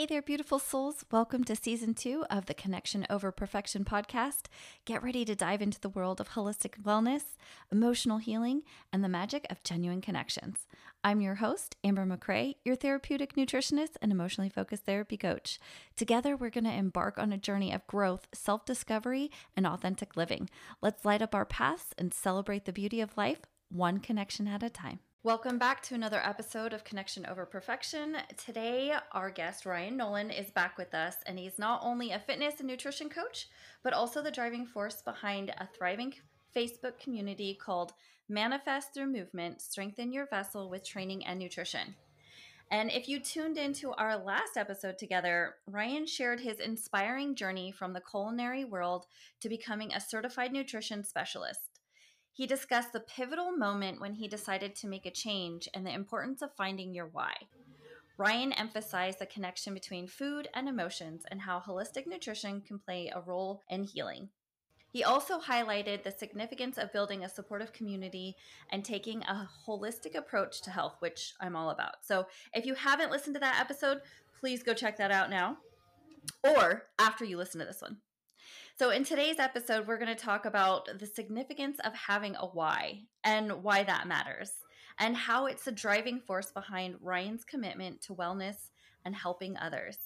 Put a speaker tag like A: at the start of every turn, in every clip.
A: Hey there, beautiful souls. Welcome to season two of the Connection Over Perfection podcast. Get ready to dive into the world of holistic wellness, emotional healing, and the magic of genuine connections. I'm your host, Amber McCrea, your therapeutic nutritionist and emotionally focused therapy coach. Together, we're going to embark on a journey of growth, self discovery, and authentic living. Let's light up our paths and celebrate the beauty of life, one connection at a time. Welcome back to another episode of Connection Over Perfection. Today, our guest, Ryan Nolan, is back with us, and he's not only a fitness and nutrition coach, but also the driving force behind a thriving Facebook community called Manifest Through Movement Strengthen Your Vessel with Training and Nutrition. And if you tuned into our last episode together, Ryan shared his inspiring journey from the culinary world to becoming a certified nutrition specialist. He discussed the pivotal moment when he decided to make a change and the importance of finding your why. Ryan emphasized the connection between food and emotions and how holistic nutrition can play a role in healing. He also highlighted the significance of building a supportive community and taking a holistic approach to health, which I'm all about. So, if you haven't listened to that episode, please go check that out now or after you listen to this one. So, in today's episode, we're going to talk about the significance of having a why and why that matters, and how it's a driving force behind Ryan's commitment to wellness and helping others.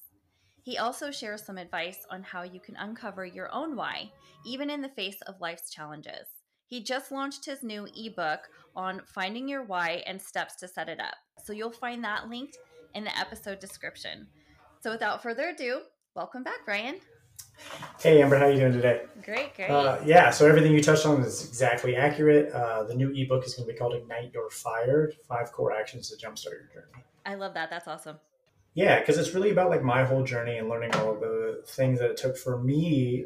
A: He also shares some advice on how you can uncover your own why, even in the face of life's challenges. He just launched his new ebook on finding your why and steps to set it up. So you'll find that linked in the episode description. So without further ado, welcome back, Ryan.
B: Hey Amber, how are you doing today?
A: Great, great.
B: Uh, yeah, so everything you touched on is exactly accurate. Uh, the new ebook is going to be called Ignite Your Fire: Five Core Actions to Jumpstart Your Journey.
A: I love that. That's awesome.
B: Yeah, because it's really about like my whole journey and learning all the things that it took for me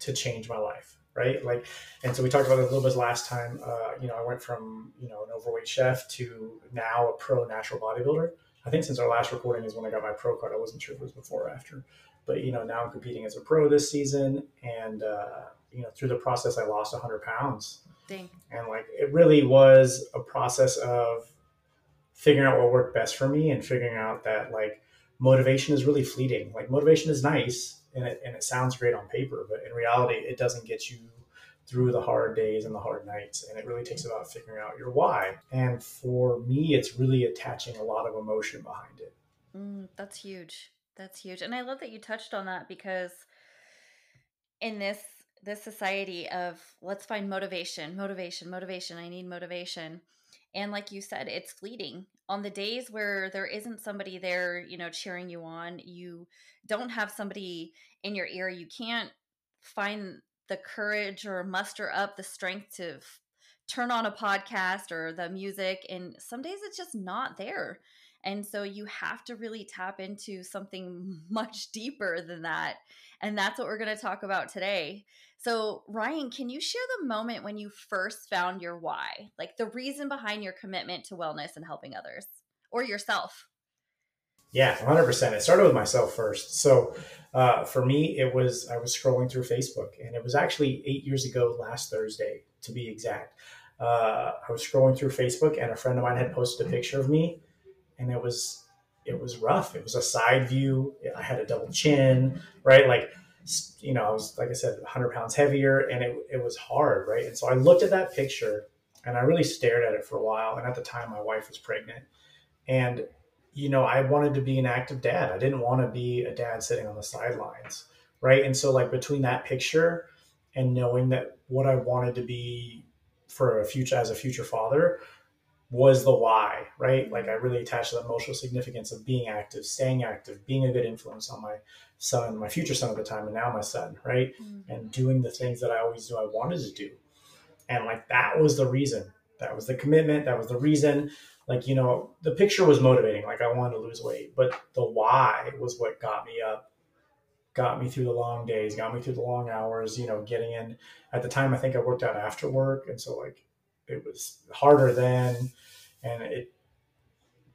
B: to change my life, right? Like, and so we talked about it a little bit last time. Uh, you know, I went from you know an overweight chef to now a pro natural bodybuilder. I think since our last recording is when I got my pro card. I wasn't sure if it was before or after. But you know, now I'm competing as a pro this season, and uh, you know, through the process, I lost 100 pounds.
A: Dang.
B: And like, it really was a process of figuring out what worked best for me, and figuring out that like motivation is really fleeting. Like, motivation is nice, and it and it sounds great on paper, but in reality, it doesn't get you through the hard days and the hard nights. And it really takes about figuring out your why. And for me, it's really attaching a lot of emotion behind it.
A: Mm, that's huge. That's huge. And I love that you touched on that because in this this society of let's find motivation, motivation, motivation, I need motivation. And like you said, it's fleeting. On the days where there isn't somebody there, you know, cheering you on, you don't have somebody in your ear, you can't find the courage or muster up the strength to turn on a podcast or the music and some days it's just not there and so you have to really tap into something much deeper than that. And that's what we're going to talk about today. So, Ryan, can you share the moment when you first found your why? Like the reason behind your commitment to wellness and helping others or yourself?
B: Yeah, 100%. It started with myself first. So, uh, for me, it was I was scrolling through Facebook, and it was actually eight years ago, last Thursday, to be exact. Uh, I was scrolling through Facebook, and a friend of mine had posted a picture of me and it was it was rough. It was a side view. I had a double chin, right? Like, you know, I was, like I said, 100 pounds heavier and it, it was hard, right? And so I looked at that picture and I really stared at it for a while. And at the time, my wife was pregnant. And, you know, I wanted to be an active dad. I didn't want to be a dad sitting on the sidelines, right? And so, like, between that picture and knowing that what I wanted to be for a future as a future father was the why, right? Like I really attached the emotional significance of being active, staying active, being a good influence on my son, my future son at the time, and now my son, right? Mm-hmm. And doing the things that I always knew I wanted to do. And like that was the reason. That was the commitment. That was the reason. Like, you know, the picture was motivating. Like I wanted to lose weight, but the why was what got me up, got me through the long days, got me through the long hours, you know, getting in. At the time, I think I worked out after work. And so, like, it was harder then, and it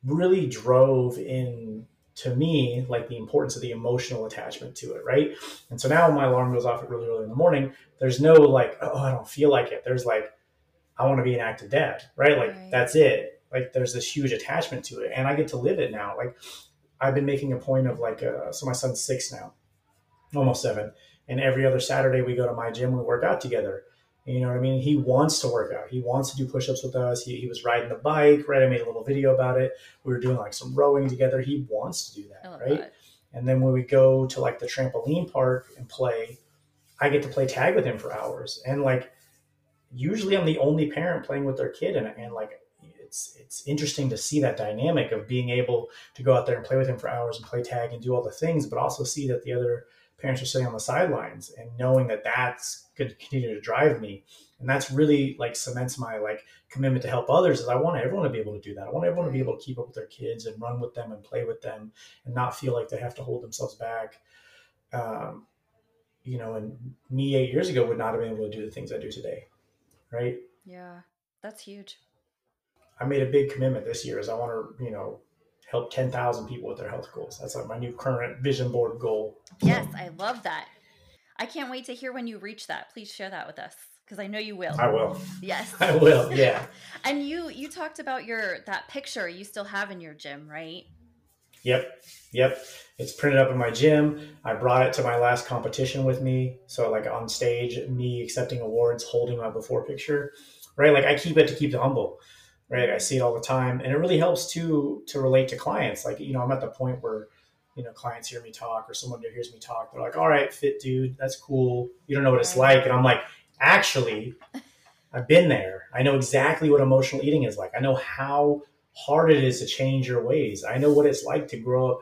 B: really drove in to me like the importance of the emotional attachment to it, right? And so now my alarm goes off at really early in the morning. There's no like, oh, I don't feel like it. There's like, I want to be an active dad, right? Like right. that's it. Like there's this huge attachment to it, and I get to live it now. Like I've been making a point of like, uh, so my son's six now, almost seven, and every other Saturday we go to my gym, we work out together. You know what I mean? He wants to work out. He wants to do push-ups with us. He, he was riding the bike, right? I made a little video about it. We were doing like some rowing together. He wants to do that, right? That. And then when we go to like the trampoline park and play, I get to play tag with him for hours. And like usually I'm the only parent playing with their kid and, and like it's it's interesting to see that dynamic of being able to go out there and play with him for hours and play tag and do all the things, but also see that the other parents are sitting on the sidelines and knowing that that's going to continue to drive me. And that's really like cements my like commitment to help others is i want everyone to be able to do that. I want everyone to be able to keep up with their kids and run with them and play with them and not feel like they have to hold themselves back um, you know and me eight years ago would not have been able to do the things i do today right?
A: Yeah that's huge.
B: I made a big commitment this year is i want to you know help 10,000 people with their health goals. That's like my new current vision board goal.
A: Yes, I love that. I can't wait to hear when you reach that. Please share that with us because I know you will.
B: I will.
A: Yes.
B: I will. Yeah.
A: and you you talked about your that picture you still have in your gym, right?
B: Yep. Yep. It's printed up in my gym. I brought it to my last competition with me. So like on stage, me accepting awards, holding my before picture. Right? Like I keep it to keep it humble right? I see it all the time, and it really helps to to relate to clients. Like you know, I'm at the point where you know clients hear me talk or someone hears me talk, they're like, "All right, fit dude, that's cool. You don't know what it's like," and I'm like, "Actually, I've been there. I know exactly what emotional eating is like. I know how hard it is to change your ways. I know what it's like to grow up."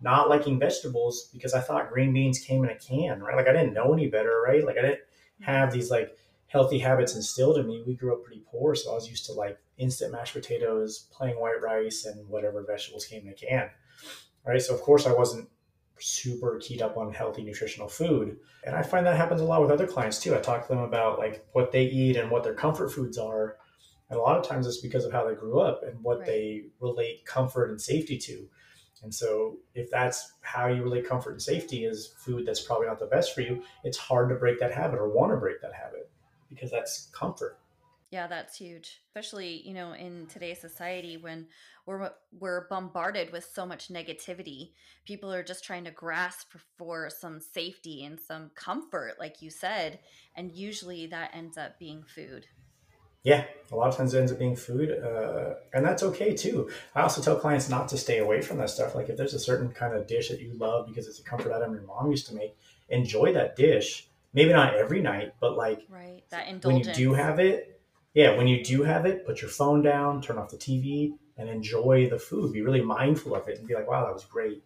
B: Not liking vegetables because I thought green beans came in a can, right? Like I didn't know any better, right? Like I didn't have these like healthy habits instilled in me. We grew up pretty poor, so I was used to like instant mashed potatoes, plain white rice, and whatever vegetables came in a can. Right. So of course I wasn't super keyed up on healthy nutritional food. And I find that happens a lot with other clients too. I talk to them about like what they eat and what their comfort foods are. And a lot of times it's because of how they grew up and what right. they relate comfort and safety to. And so if that's how you relate comfort and safety is food that's probably not the best for you, it's hard to break that habit or want to break that habit because that's comfort.
A: Yeah, that's huge. Especially, you know, in today's society when we're we're bombarded with so much negativity. People are just trying to grasp for some safety and some comfort like you said, and usually that ends up being food.
B: Yeah, a lot of times it ends up being food, uh, and that's okay too. I also tell clients not to stay away from that stuff. Like if there's a certain kind of dish that you love because it's a comfort item your mom used to make, enjoy that dish. Maybe not every night, but like
A: right. that indulgence.
B: when you do have it, yeah, when you do have it, put your phone down, turn off the TV, and enjoy the food. Be really mindful of it and be like, wow, that was great.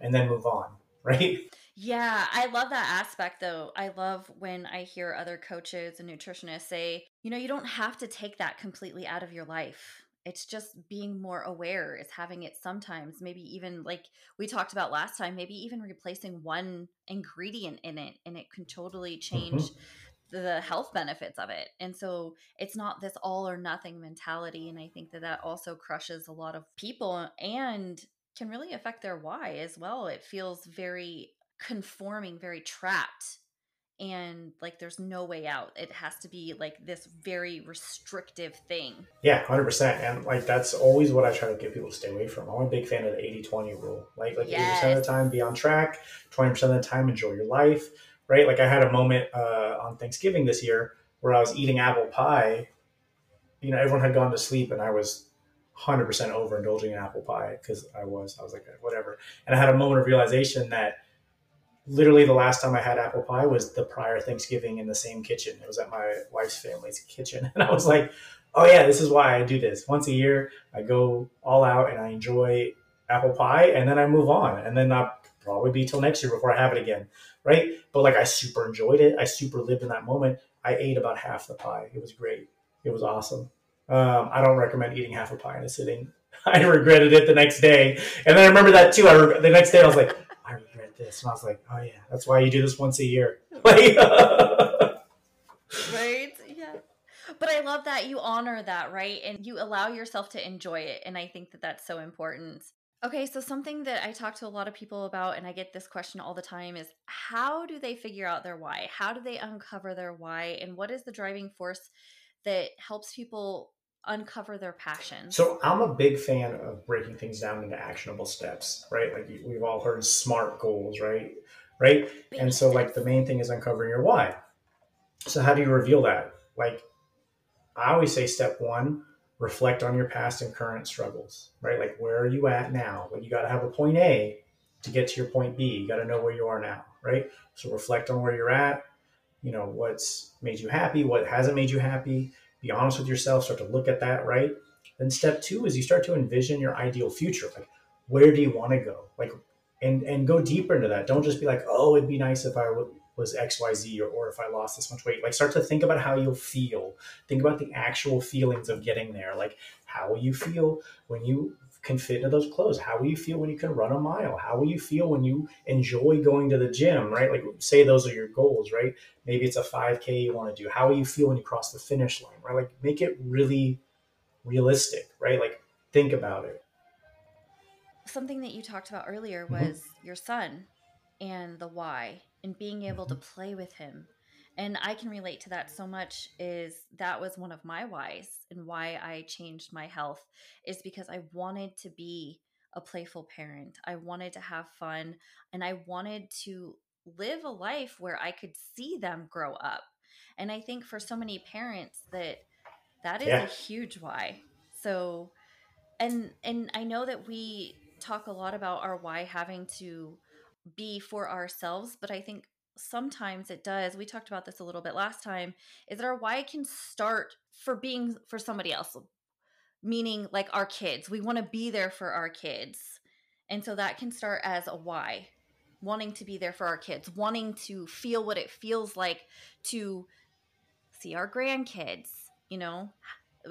B: And then move on, right?
A: Yeah, I love that aspect though. I love when I hear other coaches and nutritionists say, you know, you don't have to take that completely out of your life. It's just being more aware, it's having it sometimes, maybe even like we talked about last time, maybe even replacing one ingredient in it and it can totally change mm-hmm the health benefits of it. And so it's not this all or nothing mentality. And I think that that also crushes a lot of people and can really affect their why as well. It feels very conforming, very trapped. And like there's no way out. It has to be like this very restrictive thing.
B: Yeah, 100%. And like that's always what I try to get people to stay away from. I'm a big fan of the 80 20 rule. Like, like yes. 80% of the time, be on track, 20% of the time, enjoy your life right? Like I had a moment uh, on Thanksgiving this year where I was eating apple pie. You know, everyone had gone to sleep, and I was 100% overindulging in apple pie because I was. I was like, whatever. And I had a moment of realization that literally the last time I had apple pie was the prior Thanksgiving in the same kitchen. It was at my wife's family's kitchen. And I was like, oh, yeah, this is why I do this. Once a year, I go all out and I enjoy apple pie, and then I move on. And then I probably be till next year before I have it again, right? But like I super enjoyed it. I super lived in that moment. I ate about half the pie. It was great. It was awesome. Um, I don't recommend eating half a pie in a sitting. I regretted it the next day, and then I remember that too. I re- the next day I was like, I regret this, and I was like, oh yeah, that's why you do this once a year, right?
A: Yeah. But I love that you honor that, right? And you allow yourself to enjoy it, and I think that that's so important. Okay, so something that I talk to a lot of people about, and I get this question all the time, is how do they figure out their why? How do they uncover their why? And what is the driving force that helps people uncover their passions?
B: So I'm a big fan of breaking things down into actionable steps, right? Like we've all heard SMART goals, right? Right. And so like the main thing is uncovering your why. So how do you reveal that? Like I always say step one, reflect on your past and current struggles, right? Like where are you at now? Like you got to have a point A to get to your point B. You got to know where you are now, right? So reflect on where you're at. You know what's made you happy, what hasn't made you happy. Be honest with yourself. Start to look at that, right? Then step two is you start to envision your ideal future. Like where do you want to go? Like and and go deeper into that. Don't just be like, oh, it'd be nice if I was XYZ or, or if I lost this much weight. Like start to think about how you'll feel. Think about the actual feelings of getting there. Like how will you feel when you can fit into those clothes? How will you feel when you can run a mile? How will you feel when you enjoy going to the gym, right? Like say those are your goals, right? Maybe it's a 5K you want to do. How will you feel when you cross the finish line, right? Like make it really realistic, right? Like think about it.
A: Something that you talked about earlier mm-hmm. was mm-hmm. your son and the why and being able to mm-hmm. play with him and i can relate to that so much is that was one of my whys and why i changed my health is because i wanted to be a playful parent. I wanted to have fun and i wanted to live a life where i could see them grow up. And i think for so many parents that that is yeah. a huge why. So and and i know that we talk a lot about our why having to be for ourselves but i think sometimes it does we talked about this a little bit last time is that our why can start for being for somebody else meaning like our kids. We want to be there for our kids. And so that can start as a why wanting to be there for our kids wanting to feel what it feels like to see our grandkids you know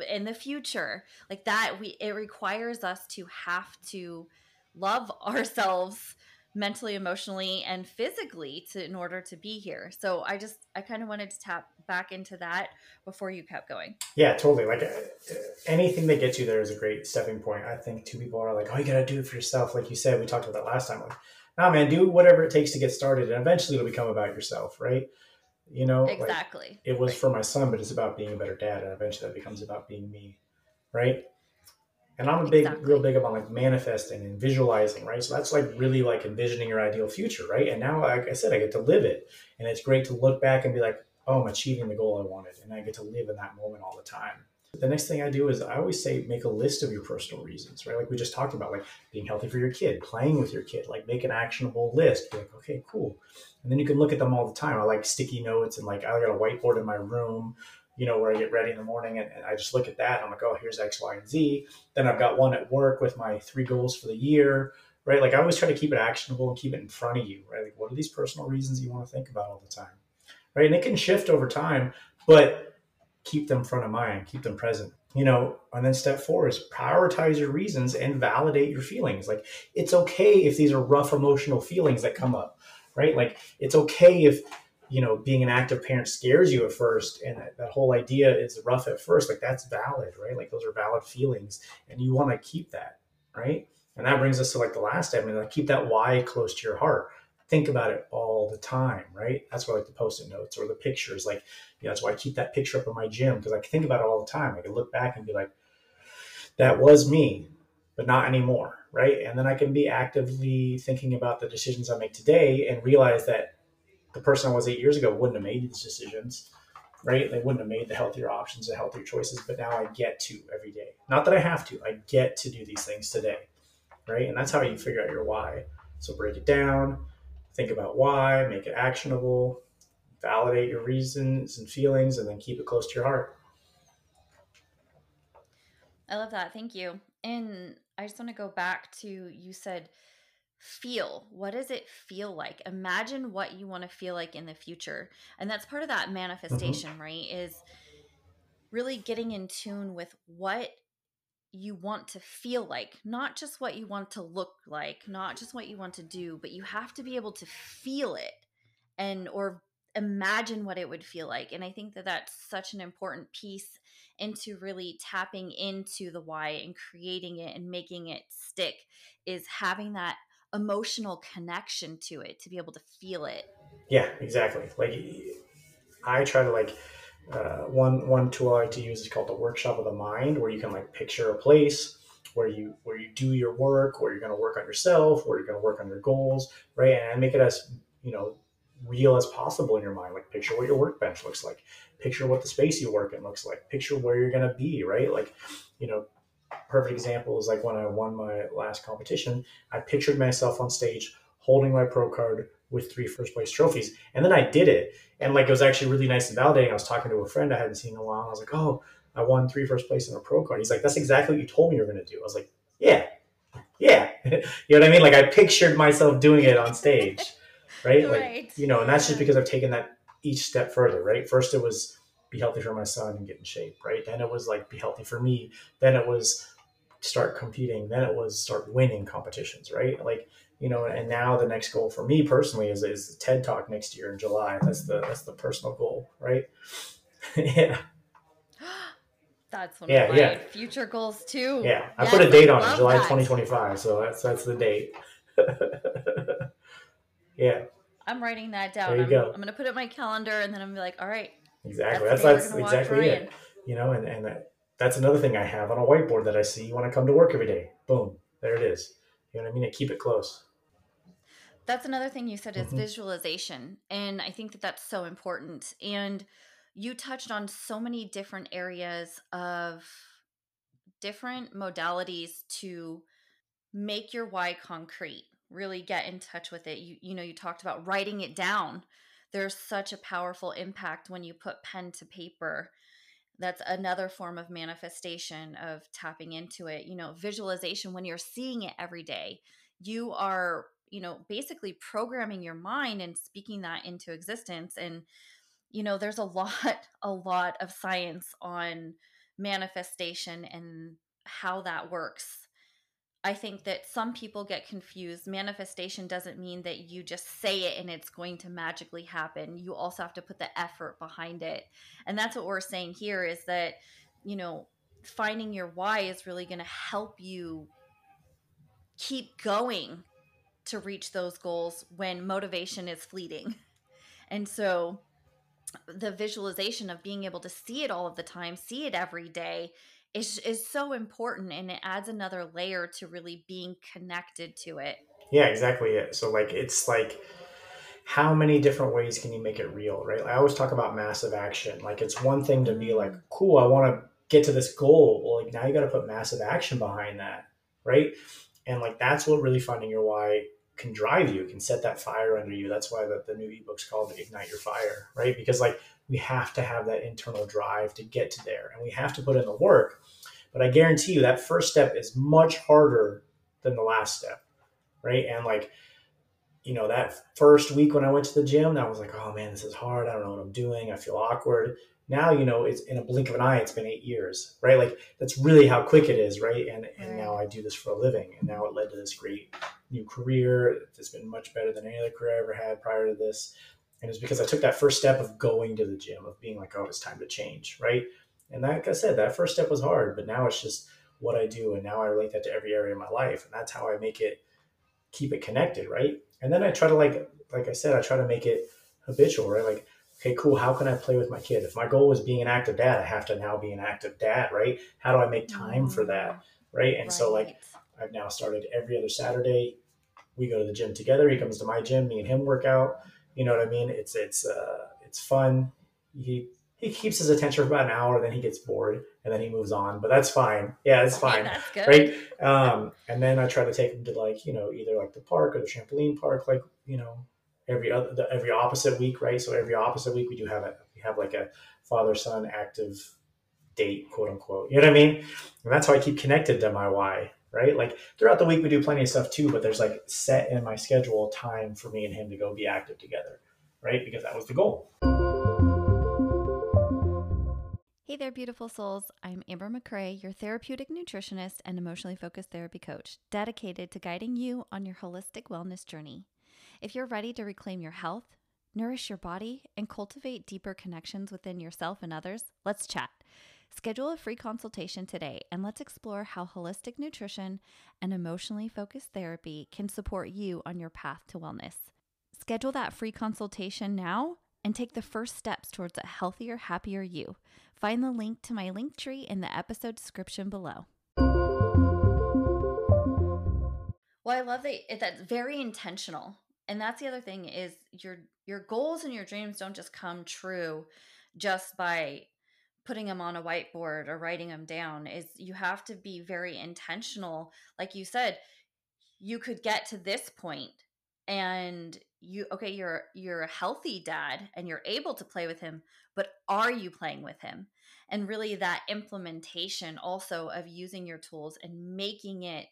A: in the future. Like that we it requires us to have to love ourselves mentally emotionally and physically to in order to be here. So i just i kind of wanted to tap back into that before you kept going.
B: Yeah totally. Like uh, anything that gets you there is a great stepping point. I think two people are like oh you gotta do it for yourself. Like you said we talked about that last time. Like nah man do whatever it takes to get started and eventually it'll become about yourself right? You know
A: exactly.
B: like, it was for my son but it's about being a better dad and eventually that becomes about being me right and I'm a big, exactly. real big about like manifesting and visualizing, right? So that's like really like envisioning your ideal future, right? And now, like I said, I get to live it, and it's great to look back and be like, oh, I'm achieving the goal I wanted, and I get to live in that moment all the time. The next thing I do is I always say make a list of your personal reasons, right? Like we just talked about, like being healthy for your kid, playing with your kid, like make an actionable list. Be like, okay, cool. And then you can look at them all the time. I like sticky notes and like I got a whiteboard in my room you know, where I get ready in the morning and, and I just look at that. I'm like, oh, here's X, Y, and Z. Then I've got one at work with my three goals for the year, right? Like I always try to keep it actionable and keep it in front of you, right? Like, what are these personal reasons you want to think about all the time, right? And it can shift over time, but keep them front of mind, keep them present you know and then step four is prioritize your reasons and validate your feelings like it's okay if these are rough emotional feelings that come up right like it's okay if you know, being an active parent scares you at first, and that, that whole idea is rough at first, like that's valid, right? Like those are valid feelings, and you want to keep that, right? And that brings us to like the last step, I mean, like keep that why close to your heart. Think about it all the time, right? That's why like the post-it notes or the pictures. Like, you know, that's why I keep that picture up in my gym because I can think about it all the time. I can look back and be like, that was me, but not anymore, right? And then I can be actively thinking about the decisions I make today and realize that the person I was eight years ago wouldn't have made these decisions, right? They wouldn't have made the healthier options, the healthier choices. But now I get to every day. Not that I have to, I get to do these things today, right? And that's how you figure out your why. So break it down, think about why, make it actionable, validate your reasons and feelings, and then keep it close to your heart.
A: I love that. Thank you. And I just want to go back to you said feel what does it feel like imagine what you want to feel like in the future and that's part of that mm-hmm. manifestation mm-hmm. right is really getting in tune with what you want to feel like not just what you want to look like not just what you want to do but you have to be able to feel it and or imagine what it would feel like and i think that that's such an important piece into really tapping into the why and creating it and making it stick is having that emotional connection to it to be able to feel it
B: yeah exactly like i try to like uh, one one tool I like to use is called the workshop of the mind, where you can like picture a place where you where you do your work, where you're going to work on yourself, where you're going to work on your goals, right? And make it as you know real as possible in your mind. Like picture what your workbench looks like, picture what the space you work in looks like, picture where you're going to be, right? Like, you know, perfect example is like when I won my last competition, I pictured myself on stage holding my pro card with three first place trophies. And then I did it. And like it was actually really nice and validating. I was talking to a friend I hadn't seen in a while. I was like, oh, I won three first place in a pro card. He's like, that's exactly what you told me you were going to do. I was like, yeah, yeah. you know what I mean? Like I pictured myself doing it on stage, right?
A: Right.
B: Like, you know, and that's just because I've taken that each step further, right? First it was be healthy for my son and get in shape, right? Then it was like be healthy for me. Then it was start competing. Then it was start winning competitions, right? Like, you know, and now the next goal for me personally is is TED Talk next year in July. That's the that's the personal goal, right? yeah.
A: That's one
B: Yeah,
A: of my
B: yeah.
A: future goals too.
B: Yeah, I
A: Yes,
B: put a date on it, July
A: that.
B: 2025. So that's that's the date. yeah,
A: I'm writing that down.
B: There you
A: I'm,
B: go.
A: I'm gonna put it in my calendar and then I'm gonna be like, all right,
B: exactly.
A: that's,
B: That's that's,
A: we're gonna watch
B: exactly it. You know, and and that, that's another thing I have on a whiteboard that I see when I come to work every day. Boom, there it is. You know what I mean? I keep it close.
A: That's another thing you said is
B: Mhm.
A: visualization. And I think that that's so important. And you touched on so many different areas of different modalities to make your why concrete, really get in touch with it. You you know, you talked about writing it down. There's such a powerful impact when you put pen to paper. That's another form of manifestation of tapping into it. You know, visualization when you're seeing it every day you are you know basically programming your mind and speaking that into existence and you know there's a lot a lot of science on manifestation and how that works i think that some people get confused. Manifestation doesn't mean that you just say it and it's going to magically happen. You also have to put the effort behind it. And that's what we're saying here is that you know finding your why is really going to help you keep going to reach those goals when motivation is fleeting. And so the visualization of being able to see it all of the time, see it every day is is so important and it adds another layer to really being connected to it.
B: Yeah, exactly it. So like it's like how many different ways can you make it real, right? I always talk about massive action. Like it's one thing to be like, mm. cool, I want to get to this goal. Well, like now you got to put massive action behind that, right? And like that's what really finding your why can drive you, can set that fire under you. That's why the, the new ebook's called Ignite Your Fire, right? Because like we have to have that internal drive to get to there and we have to put in the work. But I guarantee you that first step is much harder than the last step, right? And like, you know, that first week when I went to the gym, I was like, oh man, this is hard. I don't know what I'm doing. I feel awkward. Now, you know, it's in a blink of an eye, it's been eight years, right? Like that's really how quick it is, right? And and now I do this for a living. And now it led to this great new career. It's been much better than any other career I ever had prior to this. And it's because I took that first step of going to the gym, of being like, oh, it's time to change, right? And like I said, that first step was hard, but now it's just what I do. And now I relate that to every area of my life. And that's how I make it keep it connected, right? And then I try to like like I said, I try to make it habitual, right? Like, okay, cool, how can I play with my kid? If my goal was being an active dad, I have to now be an active dad, right? How do I make time for mm. that? Right. And so like I've now started every other Saturday. We go to the gym together. He comes to my gym. Me and him work out. You know what I mean? It's it's uh, it's fun. He he keeps his attention for about an hour, then he gets bored, and then he moves on. But that's fine. Yeah, it's fine.
A: that's good.
B: Right. Um, and then I try to take him to like you know either like the park or the trampoline park, like you know every other the, every opposite week, right? So every opposite week we do have a we have like a father son active date, quote unquote. You know what I mean? And that's how I keep connected to my why, right? Like throughout the week we do plenty of stuff too, but there's like set in my schedule time for me and him to go be active together, right? Because that was the goal.
A: Hey there, beautiful souls. I'm Amber McCrea, your therapeutic nutritionist and emotionally focused therapy coach, dedicated to guiding you on your holistic wellness journey. If you're ready to reclaim your health, nourish your body, and cultivate deeper connections within yourself and others, let's chat. Schedule a free consultation today and let's explore how holistic nutrition and emotionally focused therapy can support you on your path to wellness. Schedule that free consultation now and take the first steps towards a healthier, happier you. Find the link to my link tree in the episode description below. Well, I love that that's very intentional. And that's the other thing is your your goals and your dreams don't just come true just by putting them on a whiteboard or writing them down is you have to be very intentional. Like you said you could get to this point and you okay you're you're a healthy dad and you're able to play with him but are you playing with him? And really that implementation also of using your tools and making it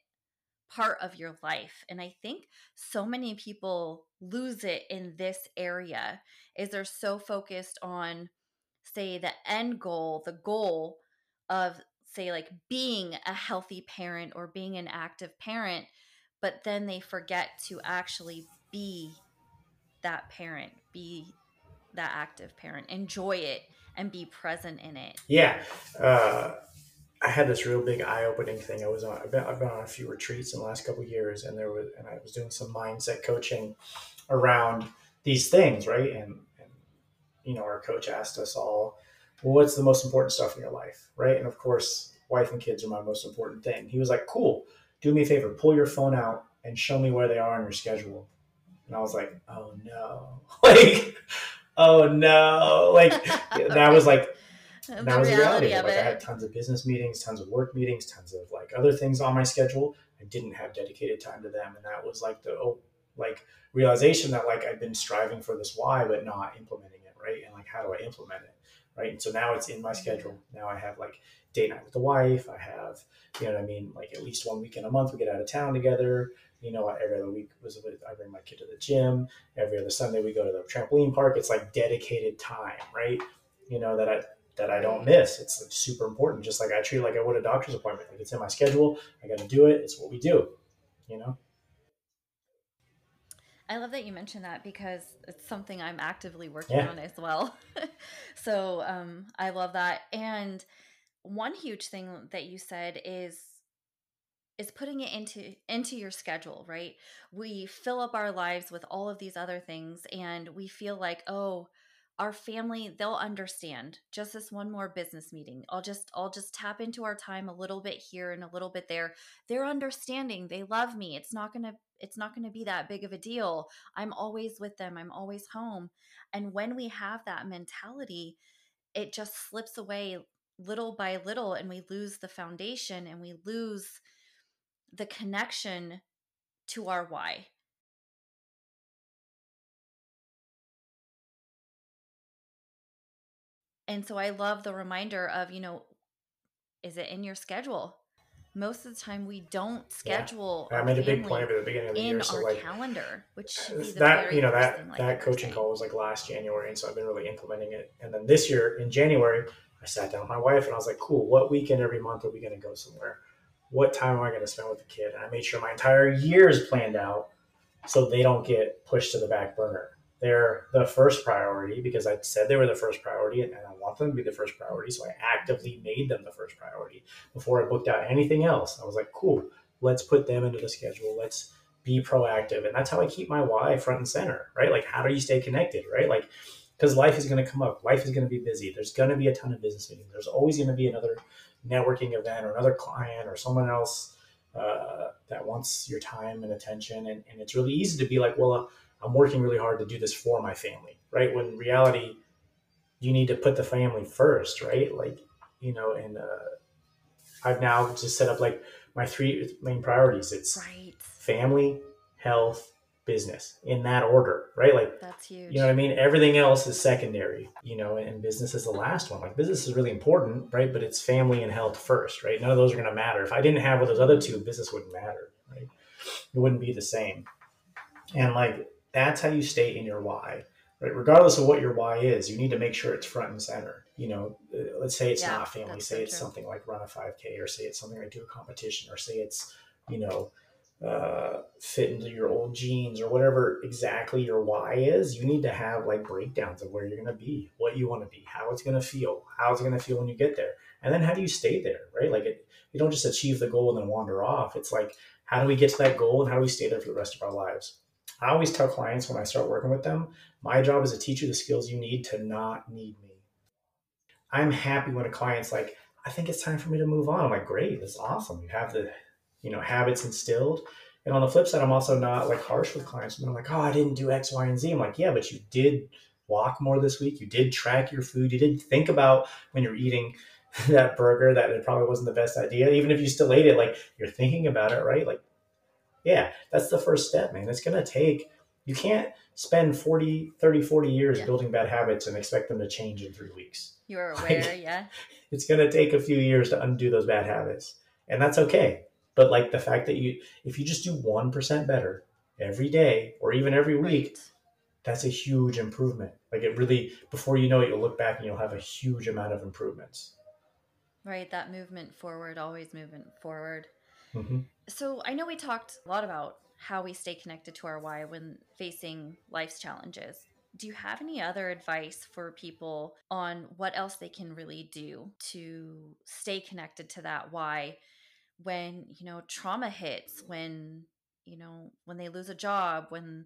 A: part of your life. And i think so many people lose it in this area is they're so focused on say the end goal the goal of say like being a healthy parent or being an active parent but then they forget to actually be that parent, be that active parent, enjoy it, and be present in it.
B: Yeah. Uh, I had this real big eye-opening thing. I was on. I've been, I've been on a few retreats in the last couple years, and there was, and I was doing some mindset coaching around these things, right? And, and you know, our coach asked us all, "Well, what's the most important stuff in your life?" Right? And of course, wife and kids are my most important thing. He was like, "Cool. Do me a favor. Pull your phone out and show me where they are on your schedule." And I was like, oh no, like, oh no, like that was like that was the reality. Of like it. I had tons of business meetings, tons of work meetings, tons of like other things on my schedule. I didn't have dedicated time to them, and that was like the oh, like realization that like I've been striving for this why, but not implementing right. And like, how do I implement it? Right. And so now it's in my schedule. Now I have like date night with the wife. I have, you know what I mean? Like at least one weekend a month, we get out of town together you know, every other week was I bring my kid to the gym. Every other Sunday we go to the trampoline park. It's like dedicated time, right? You know that I that I don't miss. It's like super important. Just like I treat like I would a doctor's appointment. Like it's in my schedule. I got to do it. It's what we do. You know.
A: I love that you mentioned that because it's something I'm actively working yeah. on as well. so um, I love that. And one huge thing that you said is is putting it into into your schedule right we fill up our lives with all of these other things and we feel like oh our family they'll understand just this one more business meeting i'll just i'll just tap into our time a little bit here and a little bit there they're understanding they love me it's not going to it's not going to be that big of a deal i'm always with them i'm always home and when we have that mentality it just slips away little by little and we lose the foundation and we lose the connection to our why. And so I love the reminder of, you know, is it in your schedule? Most of the time, we don't schedule.
B: Yeah. I made a big point of it at the beginning of the year.
A: So
B: our like
A: calendar, which uh,
B: that you know that thing, like that coaching call was like last January, and so I've been really implementing it. And then this year in January, I sat down with my wife and I was like, "Cool, what weekend every month are we going to go somewhere?" what time am I going to spend with the kid? And I made sure my entire year is planned out so they don't get pushed to the back burner. They're the first priority because I said they were the first priority and I want them to be the first priority. So I actively made them the first priority before I booked out anything else. I was like, cool, let's put them into the schedule. Let's be proactive. And that's how I keep my why front and center, right? Like, how do you stay connected, right? Like, because life is going to come up, life is going to be busy. There's going to be a ton of business meetings. There's always going to be another networking event or another client or someone else uh, that wants your time and attention. And, and it's really easy to be like, well, uh, I'm working really hard to do this for my family, right? When in reality, you need to put the family first, right? Like, you know, and uh, I've now just set up like my three main priorities. It's
A: right.
B: family, health, business in that order, right? Like
A: that's huge.
B: You know what I mean? Everything else is secondary, you know, and business is the last one. Like business is really important, right? But it's family and health first, right? None of those are going to matter. If I didn't have those other two, business wouldn't matter, right? It wouldn't be the same. And like that's how you stay in your why, right? Regardless of what your why is, you need to make sure it's front and center. You know, uh, let's say it's yeah, not family, say so it's true. something like run a 5K, or say it's something like do a competition, or say it's, you know, uh, fit into your old jeans or whatever exactly your why is, you need to have like breakdowns of where you're going to be, what you want to be, how it's going to feel, how it's going to feel when you get there, and then how do you stay there, right? Like it, you don't just achieve the goal and then wander off. It's like how do we get to that goal and how do we stay there for the rest of our lives? I always tell clients when I start working with them, my job is to teach you the skills you need to not need me. I'm happy when a client's like, I think it's time for me to move on. I'm like, great, that's awesome. You have the, you know, habits instilled. And on the flip side, I'm also not like harsh with clients. I'm like, oh, I didn't do X, Y, and Z. I'm like, yeah, but you did walk more this week. You did track your food. You didn't think about when you're eating that burger that it probably wasn't the best idea. Even if you still ate it, like you're thinking about it, right? Like, yeah, that's the first step, man. It's going to take, you can't spend 40, 30, 40 years yeah. building bad habits and expect them to change in three weeks.
A: You're aware, like, yeah.
B: It's going to take a few years to undo those bad habits. And that's okay. But like the fact that you, if you just do 1% better every day or even every week, right. that's a huge improvement. Like it really, before you know it, you'll look back and you'll have a huge amount of improvements.
A: Right. That movement forward, always movement forward. Mm-hmm. So I know we talked a lot about how we stay connected to our why when facing life's challenges. Do you have any other advice for people on what else they can really do to stay connected to that why when, you know, trauma hits, when, you know, when they lose a job, when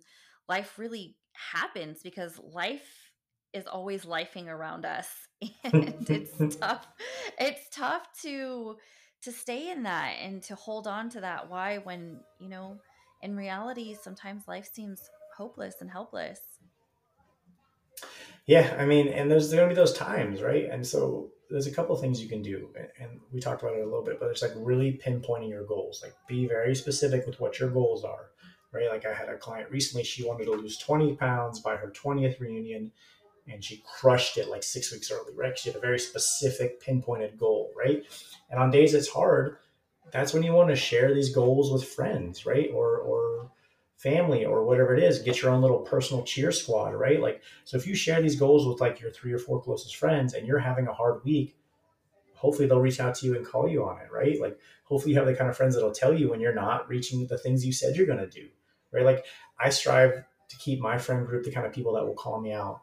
A: life really happens because life is always lifing around us and it's tough it's tough to to stay in that and to hold on to that why when you know in reality sometimes life seems hopeless and helpless.
B: Yeah i mean and there's going to be those times right? And so there's a couple things you can do and we talked about it a little bit but it's like really pinpointing your goals like be very specific with what your goals are right? Like i had a client recently she wanted to lose 20 pounds by her 20th reunion and she crushed it like six weeks early, right? She had a very specific, pinpointed goal, right? And on days it's hard, that's when you want to share these goals with friends, right? Or or family or whatever it is. Get your own little personal cheer squad, right? Like so if you share these goals with like your three or four closest friends and you're having a hard week, hopefully they'll reach out to you and call you on it, right? Like hopefully you have the kind of friends that'll tell you when you're not reaching the things you said you're gonna do. Right. Like I strive to keep my friend group the kind of people that will call me out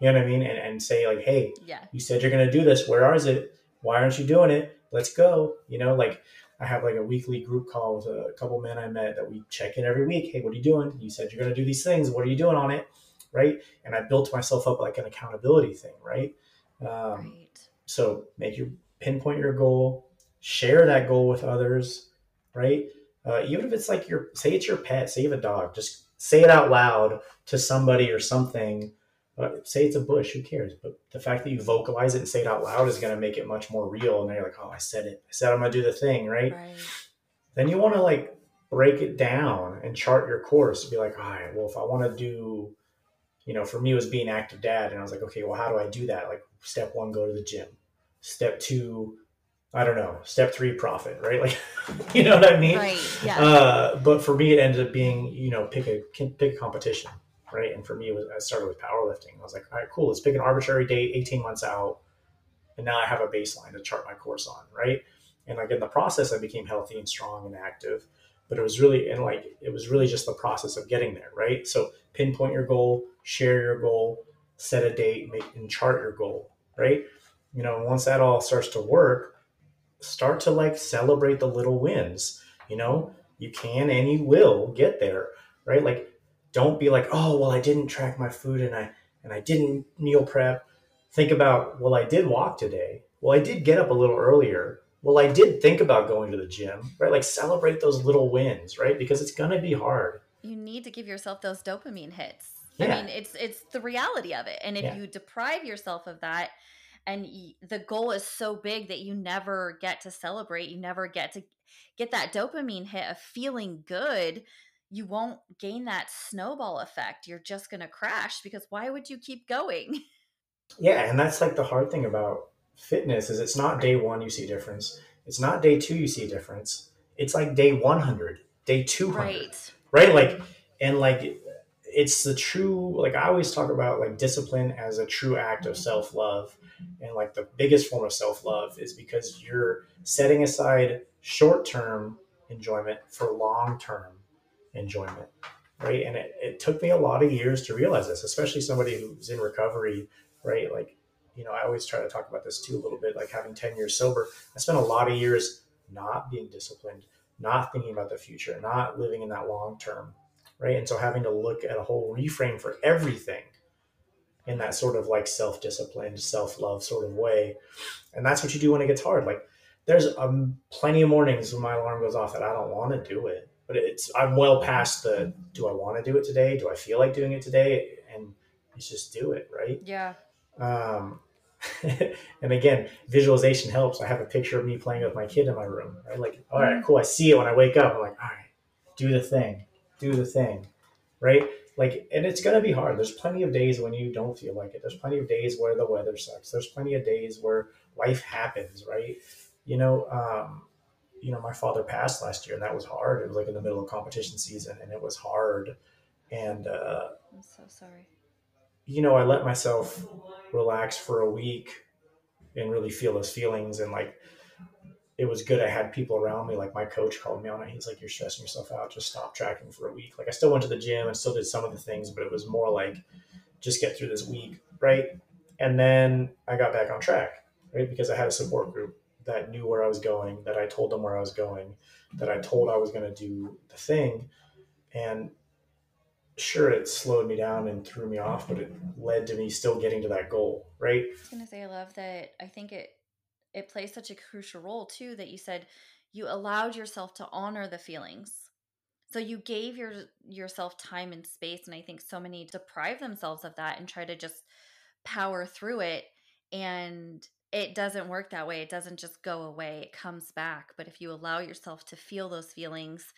B: you know what I mean? And, and say like, Hey,
A: yeah,
B: you said you're going to do this. Where is it? Why aren't you doing it? Let's go. You know, like I have like a weekly group call with a couple men I met that we check in every week. Hey, what are you doing? You said you're going to do these things. What are you doing on it? Right. And I built myself up like an accountability thing. Right. Um, right. So make your pinpoint your goal, share that goal with others. Right. Uh, even if it's like your, say it's your pet, say you have a dog, just say it out loud to somebody or something uh, say it's a bush, who cares? But the fact that you vocalize it and say it out loud is going to make it much more real. And then you're like, oh, I said it. I said I'm going to do the thing, right? right. Then you want to like break it down and chart your course. Be like, all right, well, if I want to do, you know, for me, it was being active dad. And I was like, okay, well, how do I do that? Like, step one, go to the gym. Step two, I don't know. Step three, profit, right? Like, you know what I mean?
A: Right. Yeah.
B: Uh, but for me, it ended up being, you know, pick a pick a competition right? And for me, was, I started with powerlifting. I was like, all right, cool. Let's pick an arbitrary date, 18 months out, and now I have a baseline to chart my course on, right? And like in the process, I became healthy and strong and active. But it was really and like it was really just the process of getting there, right? So pinpoint your goal, share your goal, set a date, make and chart your goal, right? You know, once that all starts to work, start to like celebrate the little wins. You know, you can and you will get there, right? Like don't be like, oh, well, I didn't track my food and I and I didn't meal prep. Think about, well, I did walk today. Well, I did get up a little earlier. Well, I did think about going to the gym, right? Like celebrate those little wins, right? Because it's going to be hard.
A: You need to give yourself those dopamine hits. Yeah. I mean, it's it's the reality of it. And if yeah. you deprive yourself of that and the goal is so big that you never get to celebrate, you never get to get that dopamine hit of feeling good you won't gain that snowball effect. You're just going to crash because why would you keep going?
B: Yeah, and that's like the hard thing about fitness is it's not day 1 you see difference. It's not day 2 you see difference. It's like day 100, day 200. Right. Right? Like mm-hmm. and like it's the true like I always talk about like discipline as a true act of mm-hmm. self-love. And like the biggest form of self-love is because you're setting aside short-term enjoyment for long-term enjoyment right and it, it took me a lot of years to realize this especially somebody who's in recovery right like you know i always try to talk about this too a little bit like having 10 years sober i spent a lot of years not being disciplined not thinking about the future not living in that long term right? And so having to look at a whole reframe for everything in that sort of like self disciplined, self love sort of way. And that's what you do when it gets hard. Like there's um, plenty of mornings when my alarm goes off that I don't want to do it, but it's I'm well past the do I want to do it today? Do I feel like doing it today? And it's just do it, right?
A: Yeah.
B: Um, and again, visualization helps. I have a picture of me playing with my kid in my room. Right? Like, all right, cool. I see it when I wake up. I'm like, all right, do the thing, do the thing, right? Like, and it's gonna be hard. There's plenty of days when you don't feel like it. There's plenty of days where the weather sucks. There's plenty of days where life happens, right? You know, um, you know, my father passed last year, and that was hard. It was like in the middle of competition season, and it was hard. And uh,
A: I'm so sorry.
B: You know, I let myself relax for a week and really feel those feelings, and like it was good. I had people around me. Like my coach called me on it. He's like, "You're stressing yourself out. Just stop tracking for a week." Like I still went to the gym and still did some of the things, but it was more like, just get through this week, right? And then I got back on track, right? Because I had a support group that knew where I was going, that I told them where I was going, that I told I was going to do the thing. And sure, it slowed me down and threw me off, but it led to me still getting to that goal, right?
A: I was going to say, I love that. I think it, it plays such a crucial role too that you said you allowed yourself to honor the feelings. So you gave your yourself time and space and I think so many deprive themselves of that and try to just power through it and it doesn't work that way. It doesn't just go away, it comes back. But if you allow yourself to feel those feelings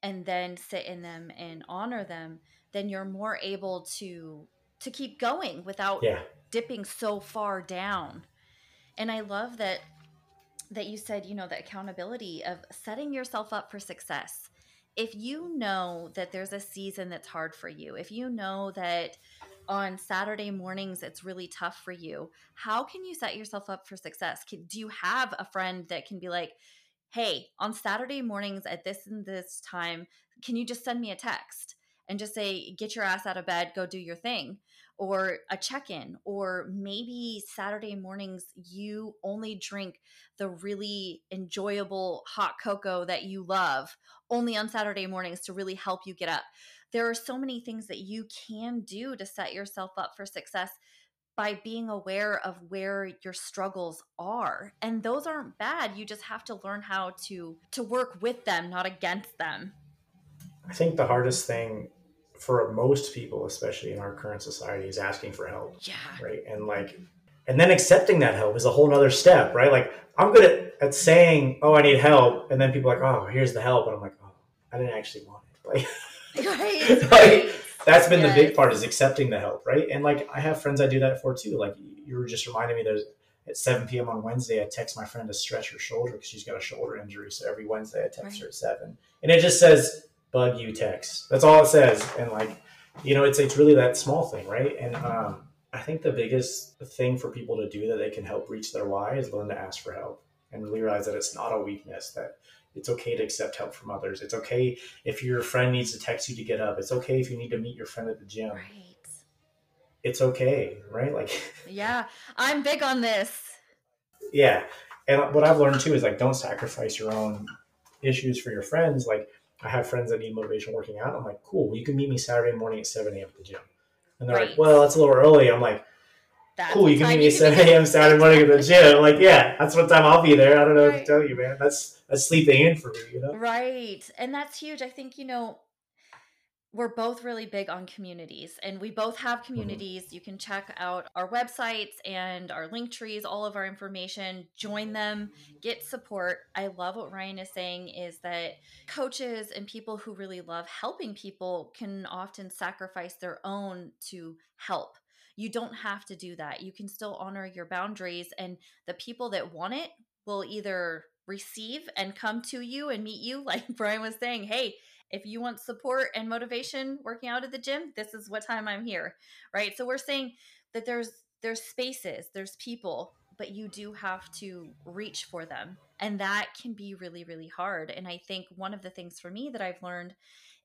A: and then sit in them and honor them, then you're more able to to keep going without
B: yeah.
A: dipping so far down. And I love that that you said, you know, the accountability of setting yourself up for success. If you know that there's a season that's hard for you, if you know that on Saturday mornings it's really tough for you, how can you set yourself up for success? Can, do you have a friend that can be like, hey, on Saturday mornings at this and this time, can you just send me a text and just say, get your ass out of bed, go do your thing? Or a check in, or maybe Saturday mornings you only drink the really enjoyable hot cocoa that you love only on Saturday mornings to really help you get up there are so many things that you can do to set yourself up for success by being aware of where your struggles are and those aren't bad you just have to learn how to to work with them not against them.
B: I think the hardest thing for most people especially in our current society is asking for help
A: yeah.
B: right? And like and then accepting that help is a whole nother step right? Like i'm good at, at saying oh i need help and then people are like oh here's the help and i'm like oh i didn't actually want it. Like
A: right.
B: That's been yes. the big part is accepting the help, right? And like I have friends I do that for too. Like you were just reminding me, there's at 7 p.m. on Wednesday, I text my friend to stretch her shoulder because she's got a shoulder injury. So every Wednesday, I text right. her at seven, and it just says "bug you text." That's all it says, and like you know, it's it's really that small thing, right? And um, I think the biggest thing for people to do that they can help reach their why is learn to ask for help and realize that it's not a weakness that it's okay to accept help from others. It's okay if your friend needs to text you to get up. It's okay if you need to meet your friend at the gym.
A: Right.
B: It's okay, right? Like
A: Yeah, I'm big on this.
B: Yeah. And what I've learned too is like don't sacrifice your own issues for your friends. Like I have friends that need motivation working out. I'm like, cool, well, you can meet me Saturday morning at 7 a.m. at the gym. And they're right. like, well, that's a little early. I'm like, that's cool, you can meet me at 7 a.m. Saturday morning at the gym. I'm like, yeah, that's what time I'll be there. I don't know right. what to tell you, man. That's that's sleeping in for me, you know?
A: Right. And that's huge. I think, you know, we're both really big on communities and we both have mm-hmm. communities. Mm-hmm. You can check out our websites and our link trees, all of our information, join them, get support. I love what Ryan is saying is that coaches and people who really love helping people can often sacrifice their own to help. You don't have to do that. You can still honor your boundaries and the people that want it will either receive and come to you and meet you like Ryan was saying, hey, if you want support and motivation working out at the gym, this is what time I'm here. Right? So we're saying that there's there's spaces, there's people, but you do have to reach for them. And that can be really really hard. And I think one of the things for me that I've learned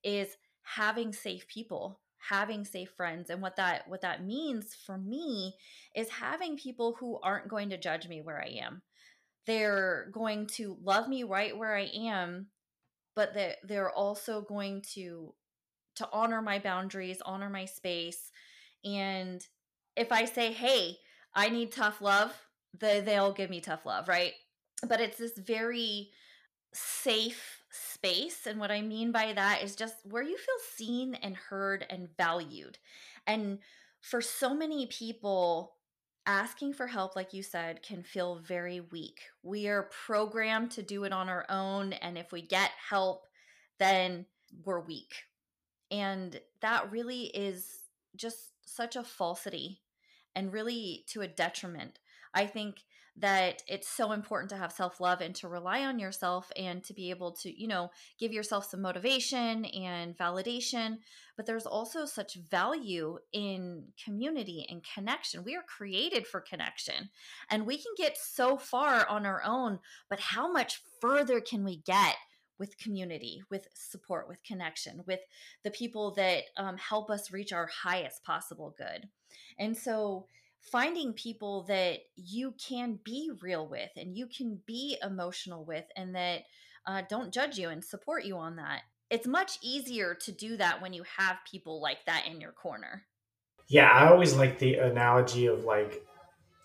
A: is having safe people having safe friends and what that what that means for me is having people who aren't going to judge me where I am they're going to love me right where I am, but that they're also going to to honor my boundaries, honor my space. And if I say, hey, I need tough love, they, they'll give me tough love, right? But it's this very safe space. And what I mean by that is just where you feel seen and heard and valued. And for so many people, asking for help, like you said, can feel very weak. We are programmed to do it on our own. And if we get help, then we're weak. And that really is just such a falsity and really to a detriment. I think that it's so important to have self love and to rely on yourself and to be able to, you know, give yourself some motivation and validation. But there's also such value in community and connection. We are created for connection and we can get so far on our own, but how much further can we get? with community, with support, with connection, with the people that um, help us reach our highest possible good. And so, finding people that you can be real with and you can be emotional with and that uh, don't judge you and support you on that. It's much easier to do that when you have people like that in your corner.
B: Yeah, I always like the analogy of like,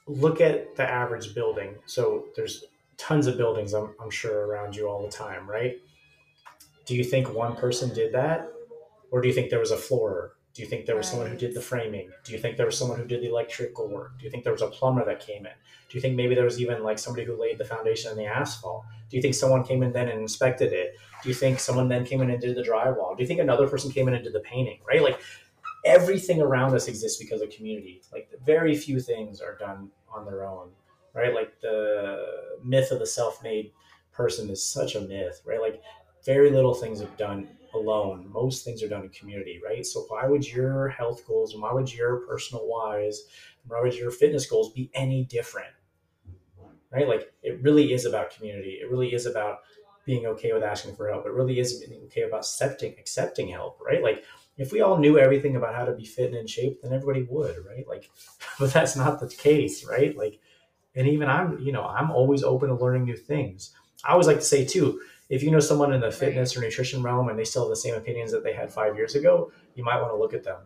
B: look at the average building. So there's tons of buildings, I'm, I'm sure, around you all the time, right? Do you think one person did that? Or do you think there was a floor do you think there was right. someone who did the framing? Do you think there was someone who did the electrical work? Do you think there was a plumber that came in? Do you think maybe there was even like somebody who laid the foundation and the asphalt? Do you think someone came in then and inspected it? Do you think someone then came in and did the drywall? Do you think another person came in and did the painting? Right? Like everything around us exists because of community. Like very few things are done on their own. Right? Like the myth of the self-made person is such a myth, right? Like very little things are done alone. Most things are done in community, right? So why would your health goals and why would your personal wise, why would your fitness goals be any different? Right? Like it really is about community. It really is about being okay with asking for help. It really is okay about accepting accepting help, right? Like if we all knew everything about how to be fit and in shape, then everybody would, right? Like, but that's not the case, right? Like, and even I'm, you know, I'm always open to learning new things. I always like to say too, if you know someone in the fitness or nutrition realm and they still have the same opinions that they had five years ago, you might want to look at them.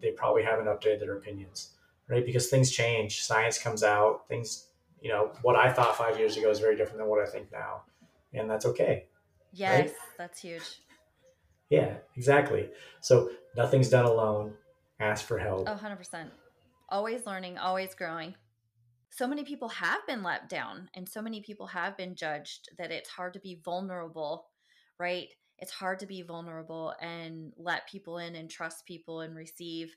B: They probably haven't updated their opinions, right? Because things change, science comes out, things, you know, what I thought five years ago is very different than what I think now. And that's okay.
A: Yes, right? that's huge.
B: Yeah, exactly. So nothing's done alone. Ask for help.
A: Oh, 100%. Always learning, always growing so many people have been let down and so many people have been judged that it's hard to be vulnerable, right? It's hard to be vulnerable and let people in and trust people and receive.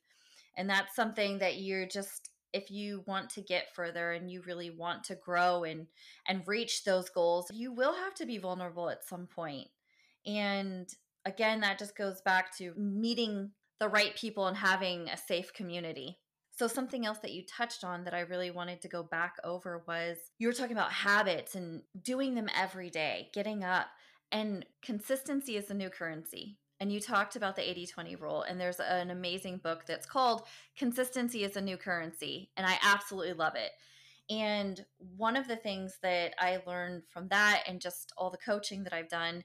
A: And that's something that you're just if you want to get further and you really want to grow and and reach those goals, you will have to be vulnerable at some point. And again, that just goes back to meeting the right people and having a safe community. So, something else that you touched on that I really wanted to go back over was you were talking about habits and doing them every day, getting up, and consistency is the new currency. And you talked about the 80 20 rule, and there's an amazing book that's called Consistency is a New Currency. And I absolutely love it. And one of the things that I learned from that and just all the coaching that I've done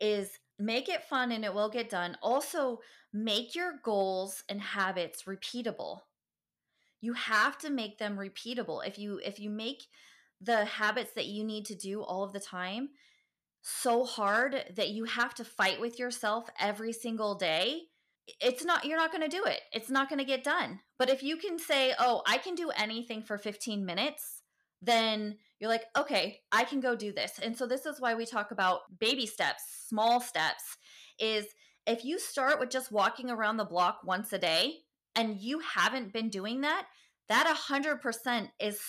A: is make it fun and it will get done. Also, make your goals and habits repeatable you have to make them repeatable. If you if you make the habits that you need to do all of the time so hard that you have to fight with yourself every single day it's not you're not going to do it. It's not going to get done. But if you can say oh i can do anything for 15 minutes then you're like okay i can go do this. And so this is why we talk about baby steps small steps is if you start with just walking around the block once a day and you haven't been doing that, that 100% is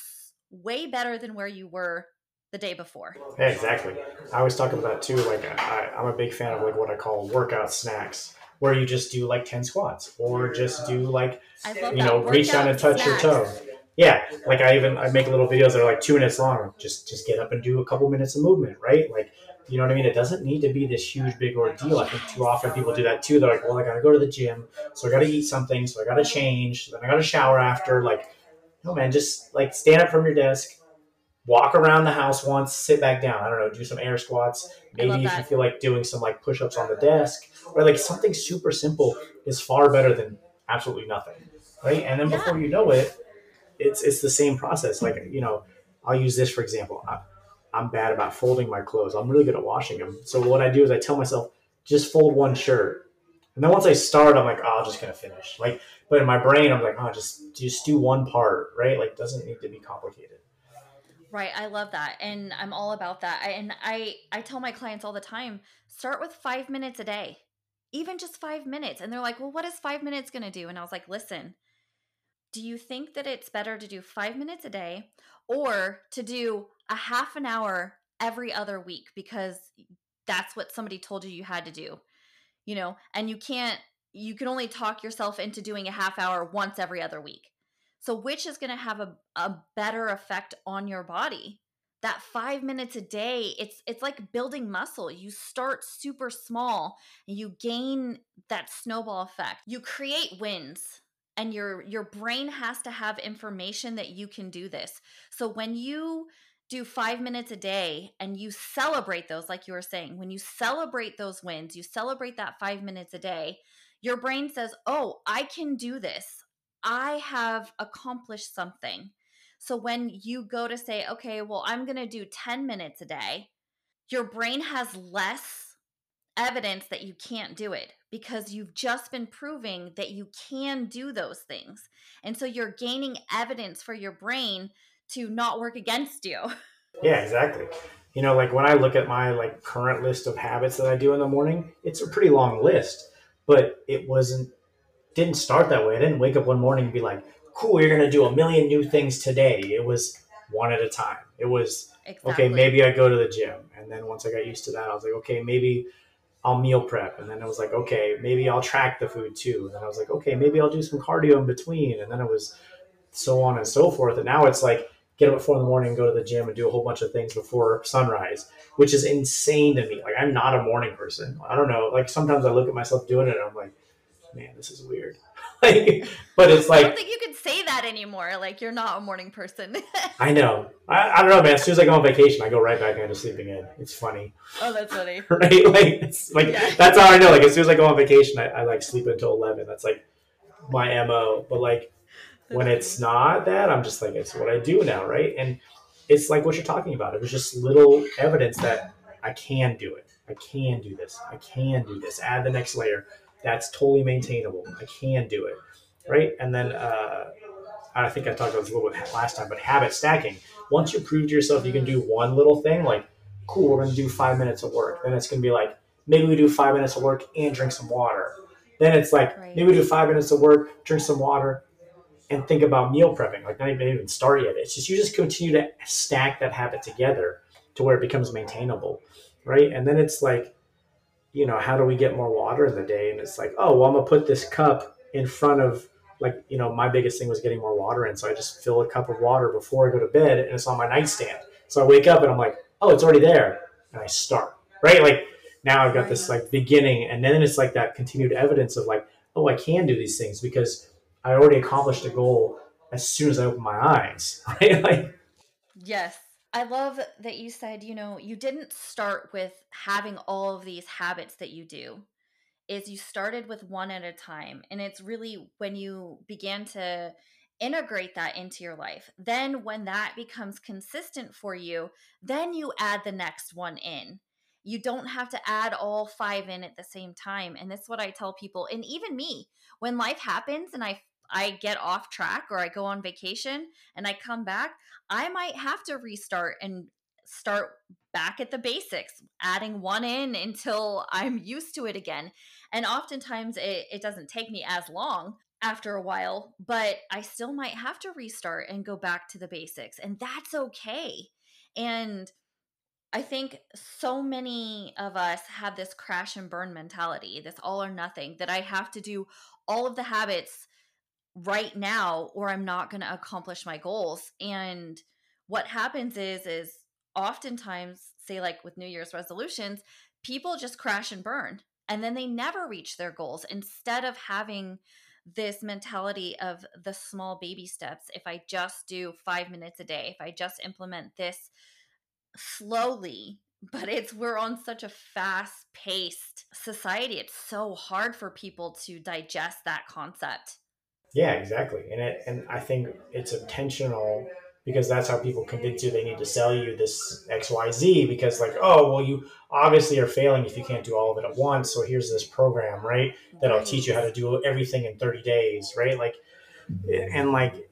A: way better than where you were the day before.
B: Yeah, exactly. I always talk about that too. Like I, I'm a big fan of like what I call workout snacks, where you just do like ten squats, or just do like you know reach down and touch snacks. your toe. Yeah, like I even I make little videos that are like two minutes long. Just just get up and do a couple minutes of movement, right? Like you know what I mean? It doesn't need to be this huge, big ordeal. I think too often people do that too. They're like, well, I got to go to the gym, so I got to eat something, so I got to change, then I got to shower after. Like, no, man, just like stand up from your desk, walk around the house once, sit back down. I don't know, do some air squats. Maybe if you feel like doing some like push ups on the desk or like something super simple is far better than absolutely nothing. Right. And then
A: Yeah.
B: before you know it, it's it's the same process. Like, you know, I'll use this for example. I, I'm bad about folding my clothes. I'm really good at washing them. So what I do is I tell myself, just fold one shirt. And then once I start, I'm like, oh, I'm just gonna finish. Like, but in my brain, I'm like, oh, just just do one part, right? Like, doesn't need to be complicated.
A: Right, I love that, and I'm all about that. And I, I tell my clients all the time: start with five minutes a day, even just five minutes. And they're like, "Well, what is five minutes to do?" And I was like, "Listen, do you think that it's better to do five minutes a day, or to do a half an hour every other week because that's what somebody told you you had to do, you know? And you can't, you can only talk yourself into doing a half hour once every other week." So, which is going to have a, a better effect on your body? That five minutes a day, it's it's like building muscle. You start super small and you gain that snowball effect. You create wins and your your brain has to have information that you can do this. So when you do five minutes a day and you celebrate those, like you were saying, when you celebrate those wins, you celebrate that five minutes a day, your brain says, Oh, I can do this. I have accomplished something. So when you go to say, okay, well, I'm going to do 10 minutes a day, your brain has less evidence that you can't do it because you've just been proving that you can do those things. And so you're gaining evidence for your brain to not work against you.
B: Yeah, exactly. You know, like when I look at my like current list of habits that I do in the morning, it's a pretty long list, but it wasn't didn't start that way. I didn't wake up one morning and be like, "Cool, you're going to do a million new things today." It was one at a time. It was
A: Exactly.
B: okay, maybe I go to the gym. And then once I got used to that, I was like, okay, maybe I'll meal prep. And then I was like, okay, maybe I'll track the food too. And then I was like, okay, maybe I'll do some cardio in between. And then it was so on and so forth. And now it's like, get up at four in the morning, go to the gym and do a whole bunch of things before sunrise, which is insane to me. Like, I'm not a morning person. I don't know. Like, sometimes I look at myself doing it and I'm like, man, this is weird. like, but it's like I
A: don't think you could say that anymore. Like you're not a morning person.
B: I know. I, I don't know, man. As soon as I go on vacation, I go right back into sleeping in. It's funny.
A: oh, that's funny.
B: right? Like it's like
A: Yeah.
B: that's how I know. Like as soon as I go on vacation, I, I like sleep until eleven. That's like my mo. But like when it's not that, I'm just like it's what I do now, right? And it's like what you're talking about. It was just little evidence that I can do it. I can do this. I can do this. Add the next layer. That's totally maintainable. I can do it, right? And then uh, I think I talked about this a little bit last time, but habit stacking. Once you prove to yourself you can do one little thing, like cool, we're going to do five minutes of work. Then it's going to be like, maybe we do five minutes of work and drink some water. Then it's like,
A: Right.
B: maybe we do five minutes of work, drink some water, and think about meal prepping. Like, not even, even start yet. It's just, you just continue to stack that habit together to where it becomes maintainable, right? And then it's like, you know, how do we get more water in the day? And it's like, oh, well, I'm going to put this cup in front of, like, you know, my biggest thing was getting more water in. So I just fill a cup of water before I go to bed and it's on my nightstand. So I wake up and I'm like, oh, it's already there. And I start, right? Like now I've got this like beginning. And then it's like that continued evidence of like, oh, I can do these things because I already accomplished a goal as soon as I open my eyes, right? Like,
A: Yes. I love that you said, you know, you didn't start with having all of these habits that you do. Is you started with one at a time. And it's really when you began to integrate that into your life. Then when that becomes consistent for you, then you add the next one in. You don't have to add all five in at the same time. And that's what I tell people. And even me, when life happens and I I get off track or I go on vacation and I come back, I might have to restart and start back at the basics, adding one in until I'm used to it again. And oftentimes it, it doesn't take me as long after a while, but I still might have to restart and go back to the basics. And that's okay. And I think so many of us have this crash and burn mentality, this all or nothing, that I have to do all of the habits right now or I'm not going to accomplish my goals. And what happens is is oftentimes say like with New Year's resolutions, people just crash and burn and then they never reach their goals instead of having this mentality of the small baby steps. If I just do five minutes a day, if I just implement this slowly, but it's we're on such a fast paced society. It's so hard for people to digest that concept.
B: Yeah, exactly. And it, and I think it's intentional because that's how people convince you they need to sell you this XYZ because like, oh, well you obviously are failing if you can't do all of it at once. So here's this program, right? That'll teach you how to do everything in 30 days, right? Like and like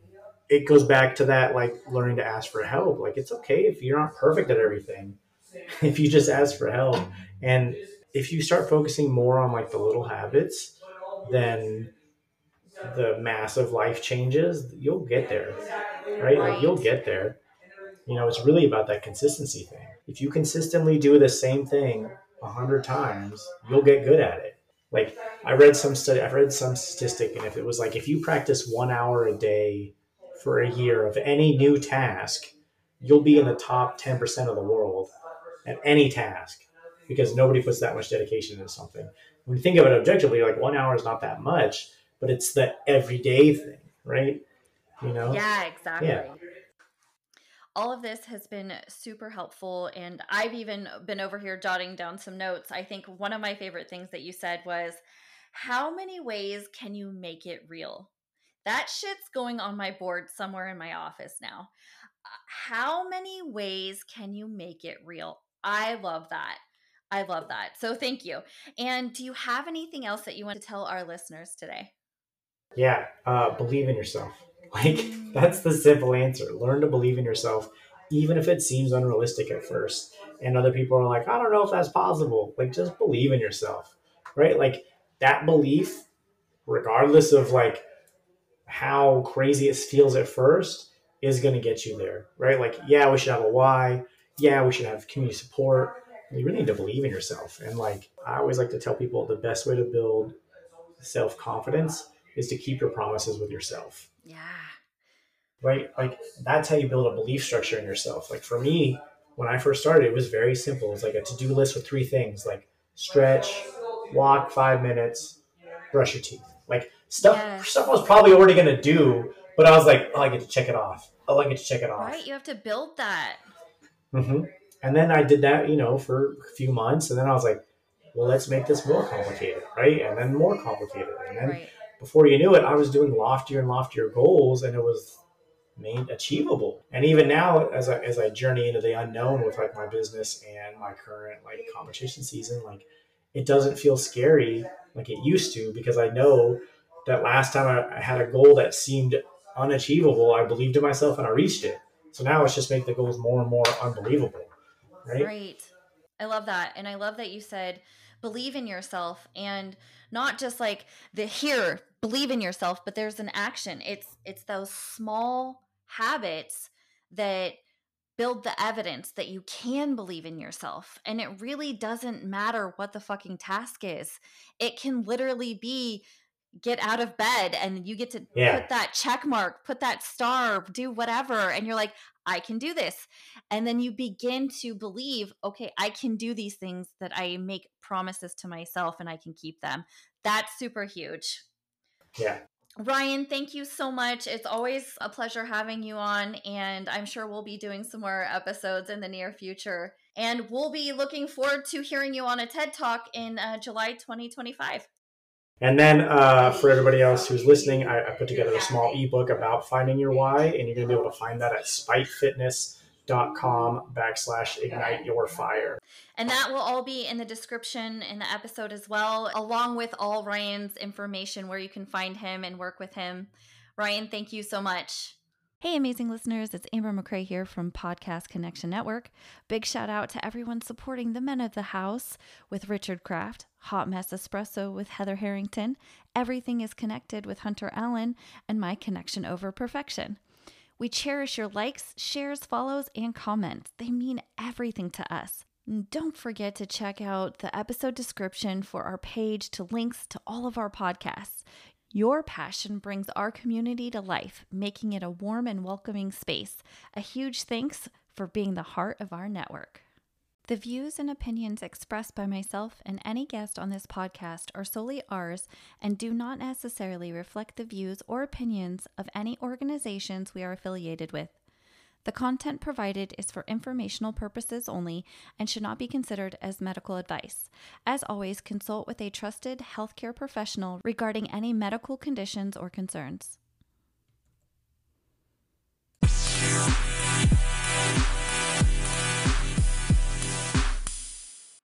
B: it goes back to that like learning to ask for help. Like it's okay if you're not perfect at everything. if you just ask for help. And if you start focusing more on like the little habits, then the massive life changes, you'll get there. Right? Like you'll get there. You know, it's really about that consistency thing. If you consistently do the same thing a hundred times, you'll get good at it. Like I read some study, I've read some statistic, and if it was like if you practice one hour a day for a year of any new task, you'll be in the top 10% of the world at any task because nobody puts that much dedication into something. When you think of it objectively, like one hour is not that much, but it's the everyday thing, right? You know?
A: Yeah, exactly. Yeah. All of this has been super helpful. And I've even been over here jotting down some notes. I think one of my favorite things that you said was, How many ways can you make it real? That shit's going on my board somewhere in my office now. How many ways can you make it real? I love that. I love that. So thank you. And do you have anything else that you want to tell our listeners today?
B: Yeah, uh, believe in yourself. Like that's the simple answer. Learn to believe in yourself, even if it seems unrealistic at first. And other people are like, I don't know if that's possible. Like, just believe in yourself, right? Like that belief, regardless of like how crazy it feels at first, is going to get you there, right? Like, yeah, we should have a why yeah, we should have community support. You really need to believe in yourself. And like I always like to tell people the best way to build self confidence is to keep your promises with yourself.
A: Yeah.
B: Right? Like that's how you build a belief structure in yourself. Like for me, when I first started, it was very simple. It's like a to do list with three things like stretch, walk five minutes, brush your teeth. Like stuff, stuff I was probably already to do, but I was like, oh, I get to check it off. Oh, I get to check it off.
A: Right. You have to build that.
B: Mm-hmm. And then I did that, you know, for a few months, and then I was like, well, let's make this more complicated, right? And then more complicated, and then right. Before you knew it, I was doing loftier and loftier goals, and it was made achievable. And even now, as I as I journey into the unknown with like my business and my current like competition season, like it doesn't feel scary like it used to because I know that last time I, had a goal that seemed unachievable, I believed in myself and I reached it. So now it's just make the goals more and more unbelievable. Right.
A: Right. I love that. And I love that you said believe in yourself and not just like the here, believe in yourself, but there's an action. It's it's those small habits that build the evidence that you can believe in yourself. And it really doesn't matter what the fucking task is. It can literally be get out of bed and you get to yeah. put that check mark, put that star, do whatever. And you're like, I can do this. And then you begin to believe, okay, I can do these things that I make promises to myself and I can keep them. That's super huge.
B: Yeah.
A: Ryan, thank you so much. It's always a pleasure having you on, and I'm sure we'll be doing some more episodes in the near future. And we'll be looking forward to hearing you on a TED Talk in uh, July 2025.
B: And then uh, for everybody else who's listening, I, I, put together a small ebook about finding your why, and you're going to be able to find that at spitefitness.com backslash ignite your fire.
A: And that will all be in the description in the episode as well, along with all Ryan's information where you can find him and work with him. Ryan, thank you so much. Hey, amazing listeners, it's Amber McCrea here from Podcast Connection Network. Big shout out to everyone supporting the men of the house with Richard Kraft, Hot Mess Espresso with Heather Harrington, Everything is Connected with Hunter Allen, and My Connection Over Perfection. We cherish your likes, shares, follows, and comments. They mean everything to us. Don't forget to check out the episode description for our page to links to all of our podcasts. Your passion brings our community to life, making it a warm and welcoming space. A huge thanks for being the heart of our network. The views and opinions expressed by myself and any guest on this podcast are solely ours and do not necessarily reflect the views or opinions of any organizations we are affiliated with. The content provided is for informational purposes only and should not be considered as medical advice. As always, consult with a trusted healthcare professional regarding any medical conditions or concerns.